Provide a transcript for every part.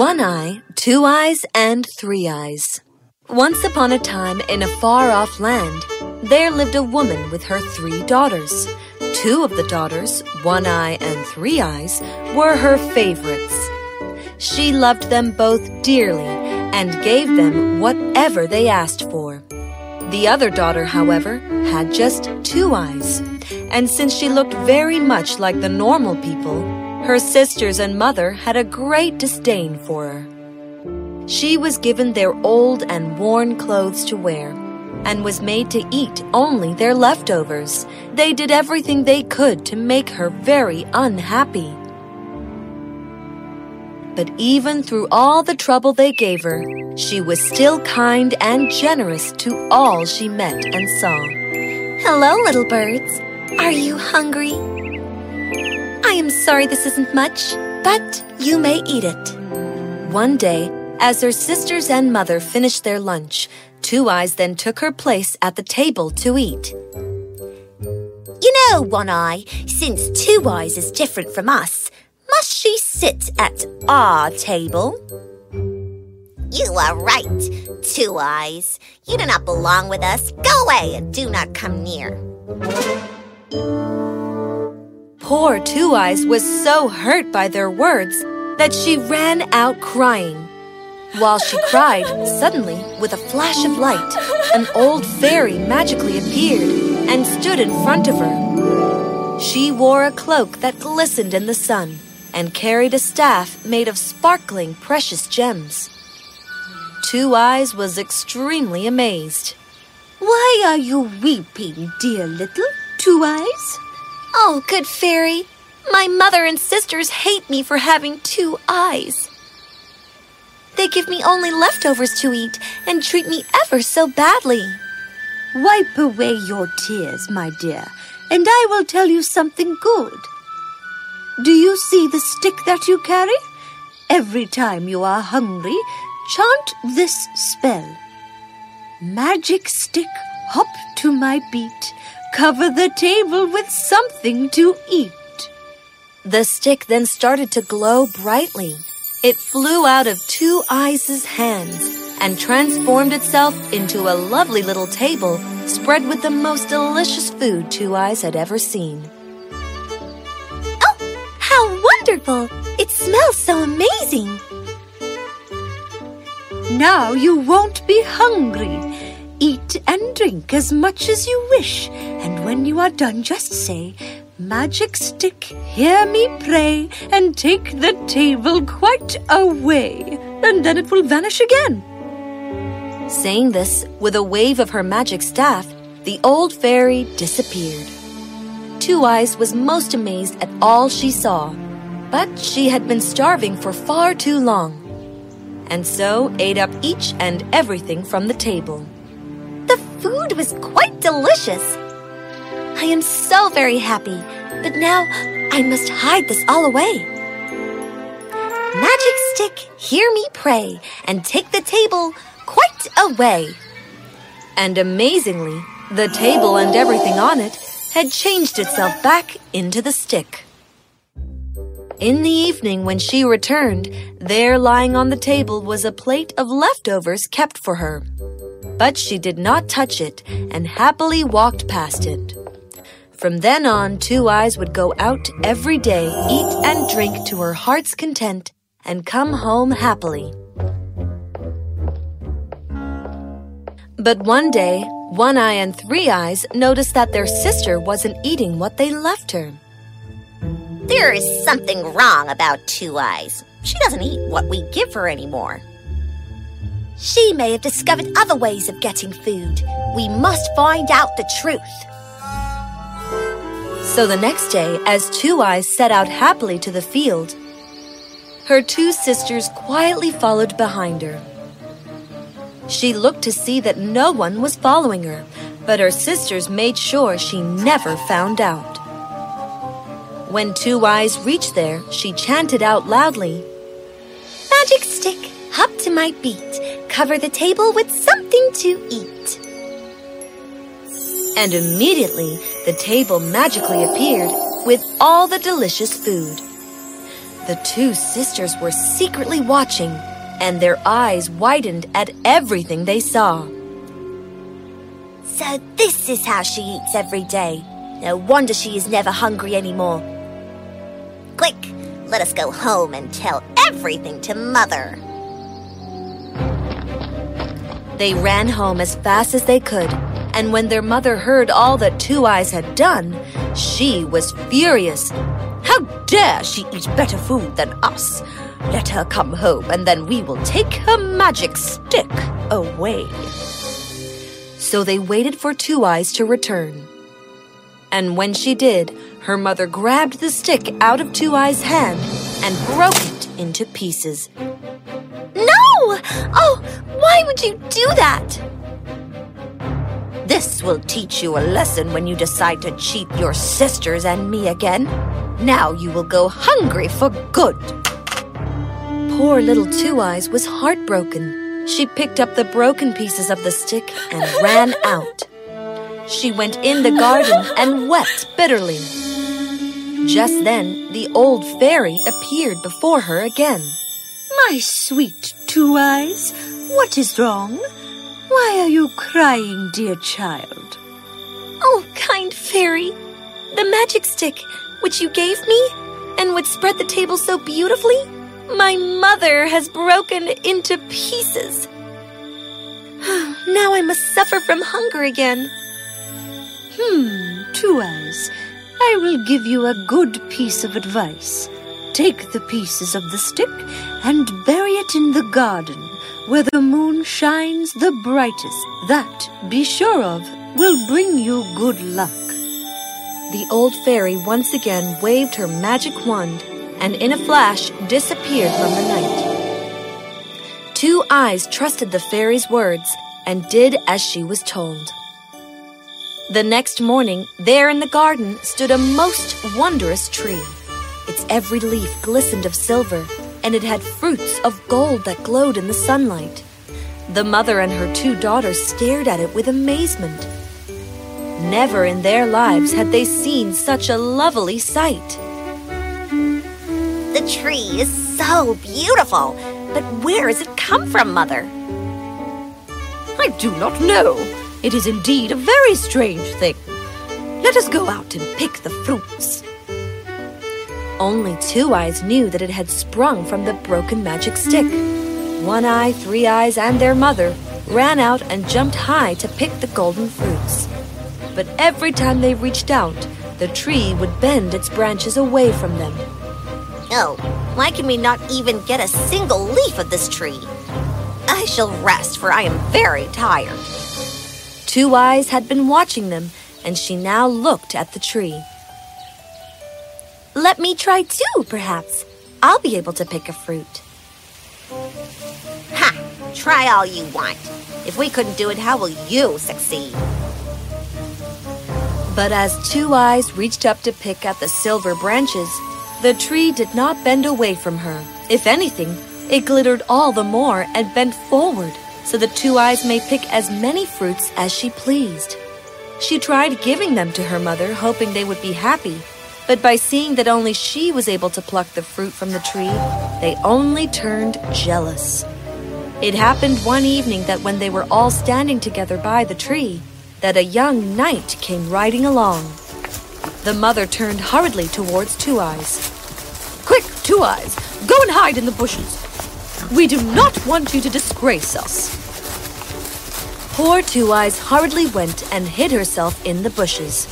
One Eye, Two Eyes, and Three Eyes. Once upon a time in a far off land, there lived a woman with her three daughters. Two of the daughters, One Eye and Three Eyes, were her favorites. She loved them both dearly and gave them whatever they asked for. The other daughter, however, had just two eyes, and since she looked very much like the normal people, her sisters and mother had a great disdain for her. She was given their old and worn clothes to wear and was made to eat only their leftovers. They did everything they could to make her very unhappy. But even through all the trouble they gave her, she was still kind and generous to all she met and saw. Hello, little birds. Are you hungry? I am sorry this isn't much, but you may eat it. One day, as her sisters and mother finished their lunch, Two Eyes then took her place at the table to eat. You know, One Eye, since Two Eyes is different from us, must she sit at our table? You are right, Two Eyes. You do not belong with us. Go away and do not come near. Poor Two Eyes was so hurt by their words that she ran out crying. While she cried, suddenly, with a flash of light, an old fairy magically appeared and stood in front of her. She wore a cloak that glistened in the sun and carried a staff made of sparkling precious gems. Two Eyes was extremely amazed. Why are you weeping, dear little Two Eyes? Oh, good fairy, my mother and sisters hate me for having two eyes. They give me only leftovers to eat and treat me ever so badly. Wipe away your tears, my dear, and I will tell you something good. Do you see the stick that you carry? Every time you are hungry, chant this spell. Magic stick, hop to my beat, cover the table with something to eat. The stick then started to glow brightly. It flew out of Two Eyes' hands and transformed itself into a lovely little table spread with the most delicious food Two Eyes had ever seen. Oh, how wonderful! It smells so amazing. Now you won't be hungry. Eat and drink as much as you wish, and when you are done, just say, Magic stick, hear me pray, and take the table quite away, and then it will vanish again. Saying this, with a wave of her magic staff, the old fairy disappeared. Two Eyes was most amazed at all she saw, but she had been starving for far too long, and so ate up each and everything from the table. Food was quite delicious. I am so very happy, but now I must hide this all away. Magic stick, hear me pray, and take the table quite away. And amazingly, the table and everything on it had changed itself back into the stick. In the evening, when she returned, there lying on the table was a plate of leftovers kept for her. But she did not touch it and happily walked past it. From then on, Two Eyes would go out every day, eat and drink to her heart's content, and come home happily. But one day, One Eye and Three Eyes noticed that their sister wasn't eating what they left her. There is something wrong about Two Eyes. She doesn't eat what we give her anymore. She may have discovered other ways of getting food. We must find out the truth. So the next day, as Two Eyes set out happily to the field, her two sisters quietly followed behind her. She looked to see that no one was following her, but her sisters made sure she never found out. When Two Eyes reached there, she chanted out loudly, Magic stick, hop to my beat, cover the table with something to eat. And immediately the table magically appeared with all the delicious food. The two sisters were secretly watching, and their eyes widened at everything they saw. So this is how she eats every day. No wonder she is never hungry anymore. Quick, let us go home and tell everything to Mother. They ran home as fast as they could, and when their mother heard all that Two Eyes had done, she was furious. How dare she eat better food than us? Let her come home, and then we will take her magic stick away. So they waited for Two Eyes to return. And when she did, her mother grabbed the stick out of Two Eyes' hand and broke it into pieces. No! Oh, why would you do that? This will teach you a lesson when you decide to cheat your sisters and me again. Now you will go hungry for good. Poor little Two Eyes was heartbroken. She picked up the broken pieces of the stick and ran out. She went in the garden and wept bitterly. Just then, the old fairy appeared before her again. My sweet Two Eyes, what is wrong? Why are you crying, dear child? Oh, kind fairy, the magic stick which you gave me and would spread the table so beautifully, my mother has broken into pieces. now I must suffer from hunger again. Hmm, Two Eyes, I will give you a good piece of advice. Take the pieces of the stick and bury it in the garden where the moon shines the brightest. That, be sure of, will bring you good luck. The old fairy once again waved her magic wand and in a flash disappeared from the night. Two Eyes trusted the fairy's words and did as she was told. The next morning, there in the garden stood a most wondrous tree. Its every leaf glistened of silver, and it had fruits of gold that glowed in the sunlight. The mother and her two daughters stared at it with amazement. Never in their lives had they seen such a lovely sight. The tree is so beautiful, but where has it come from, Mother? I do not know. It is indeed a very strange thing. Let us go out and pick the fruits. Only Two Eyes knew that it had sprung from the broken magic stick. One Eye, Three Eyes, and their mother ran out and jumped high to pick the golden fruits. But every time they reached out, the tree would bend its branches away from them. Oh, why can we not even get a single leaf of this tree? I shall rest, for I am very tired. Two Eyes had been watching them, and she now looked at the tree. Let me try too, perhaps. I'll be able to pick a fruit. Ha! Try all you want. If we couldn't do it, how will you succeed? But as Two Eyes reached up to pick at the silver branches, the tree did not bend away from her. If anything, it glittered all the more and bent forward, so that Two Eyes may pick as many fruits as she pleased. She tried giving them to her mother, hoping they would be happy, but by seeing that only she was able to pluck the fruit from the tree, they only turned jealous. It happened one evening that when they were all standing together by the tree, that a young knight came riding along. The mother turned hurriedly towards Two Eyes. Quick, Two Eyes, go and hide in the bushes. We do not want you to disgrace us. Poor Two Eyes hurriedly went and hid herself in the bushes.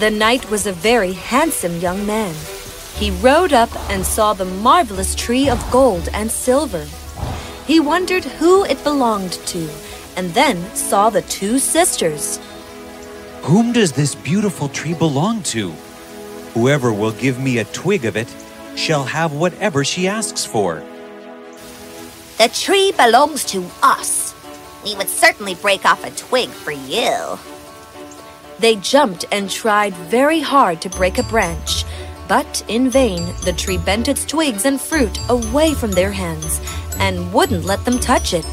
The knight was a very handsome young man. He rode up and saw the marvelous tree of gold and silver. He wondered who it belonged to, and then saw the two sisters. Whom does this beautiful tree belong to? Whoever will give me a twig of it shall have whatever she asks for. The tree belongs to us. We would certainly break off a twig for you. They jumped and tried very hard to break a branch, but in vain the tree bent its twigs and fruit away from their hands and wouldn't let them touch it.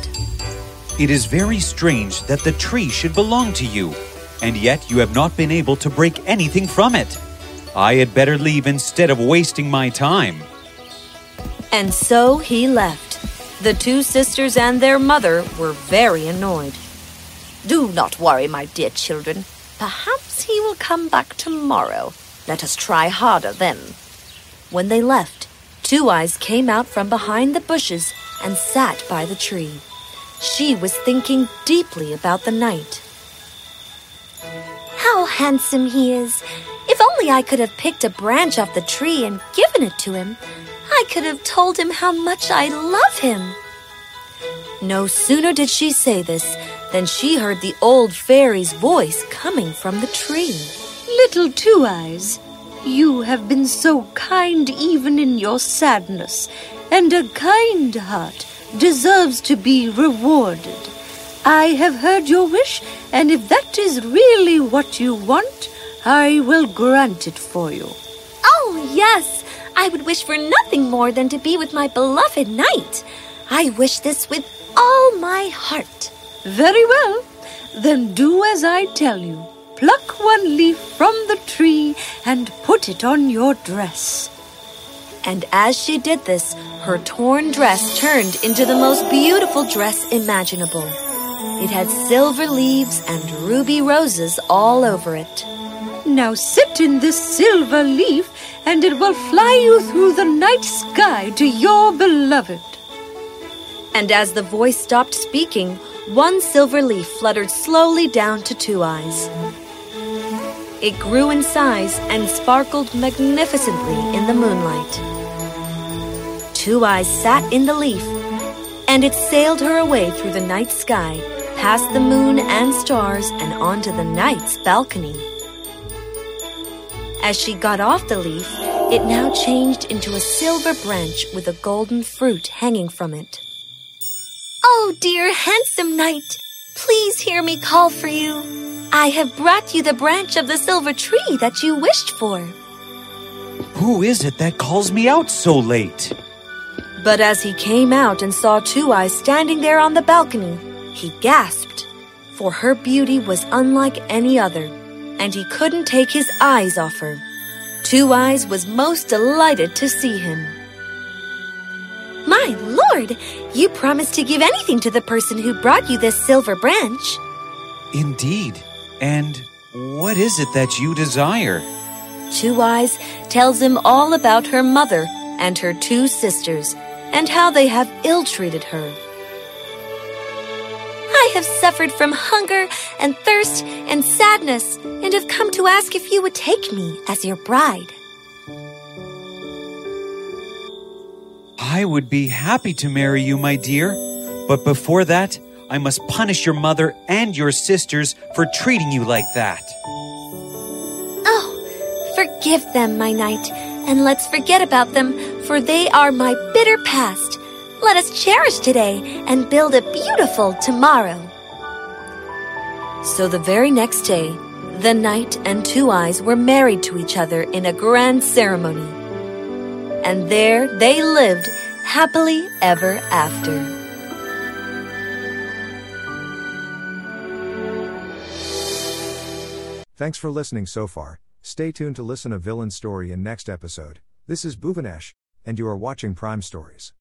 It is very strange that the tree should belong to you, and yet you have not been able to break anything from it. I had better leave instead of wasting my time. And so he left. The two sisters and their mother were very annoyed. Do not worry, my dear children. Perhaps he will come back tomorrow. Let us try harder then. When they left, Two Eyes came out from behind the bushes and sat by the tree. She was thinking deeply about the knight. How handsome he is! If only I could have picked a branch off the tree and given it to him, I could have told him how much I love him. No sooner did she say this than she heard the old fairy's voice coming from the tree. Little Two Eyes, you have been so kind even in your sadness, and a kind heart deserves to be rewarded. I have heard your wish, and if that is really what you want, I will grant it for you. Oh, yes! I would wish for nothing more than to be with my beloved knight. I wish this with all my heart. Very well. Then do as I tell you. Pluck one leaf from the tree and put it on your dress. And as she did this, her torn dress turned into the most beautiful dress imaginable. It had silver leaves and ruby roses all over it. Now sit in this silver leaf, and it will fly you through the night sky to your beloved. And as the voice stopped speaking, one silver leaf fluttered slowly down to Two Eyes. It grew in size and sparkled magnificently in the moonlight. Two Eyes sat in the leaf, and it sailed her away through the night sky, past the moon and stars, and onto the knight's balcony. As she got off the leaf, it now changed into a silver branch with a golden fruit hanging from it. Oh, dear handsome knight, please hear me call for you. I have brought you the branch of the silver tree that you wished for. Who is it that calls me out so late? But as he came out and saw Two Eyes standing there on the balcony, he gasped, for her beauty was unlike any other, and he couldn't take his eyes off her. Two Eyes was most delighted to see him. My lord, you promised to give anything to the person who brought you this silver branch. Indeed. And what is it that you desire? Two Eyes tells him all about her mother and her two sisters and how they have ill treated her. I have suffered from hunger and thirst and sadness and have come to ask if you would take me as your bride. I would be happy to marry you, my dear. But before that, I must punish your mother and your sisters for treating you like that. Oh, forgive them, my knight, and let's forget about them, for they are my bitter past. Let us cherish today and build a beautiful tomorrow. So the very next day, the knight and Two Eyes were married to each other in a grand ceremony. And there they lived happily ever after. Thanks for listening so far. Stay tuned to listen a villain story in next episode. This is Bhuvanesh, and you are watching Prime Stories.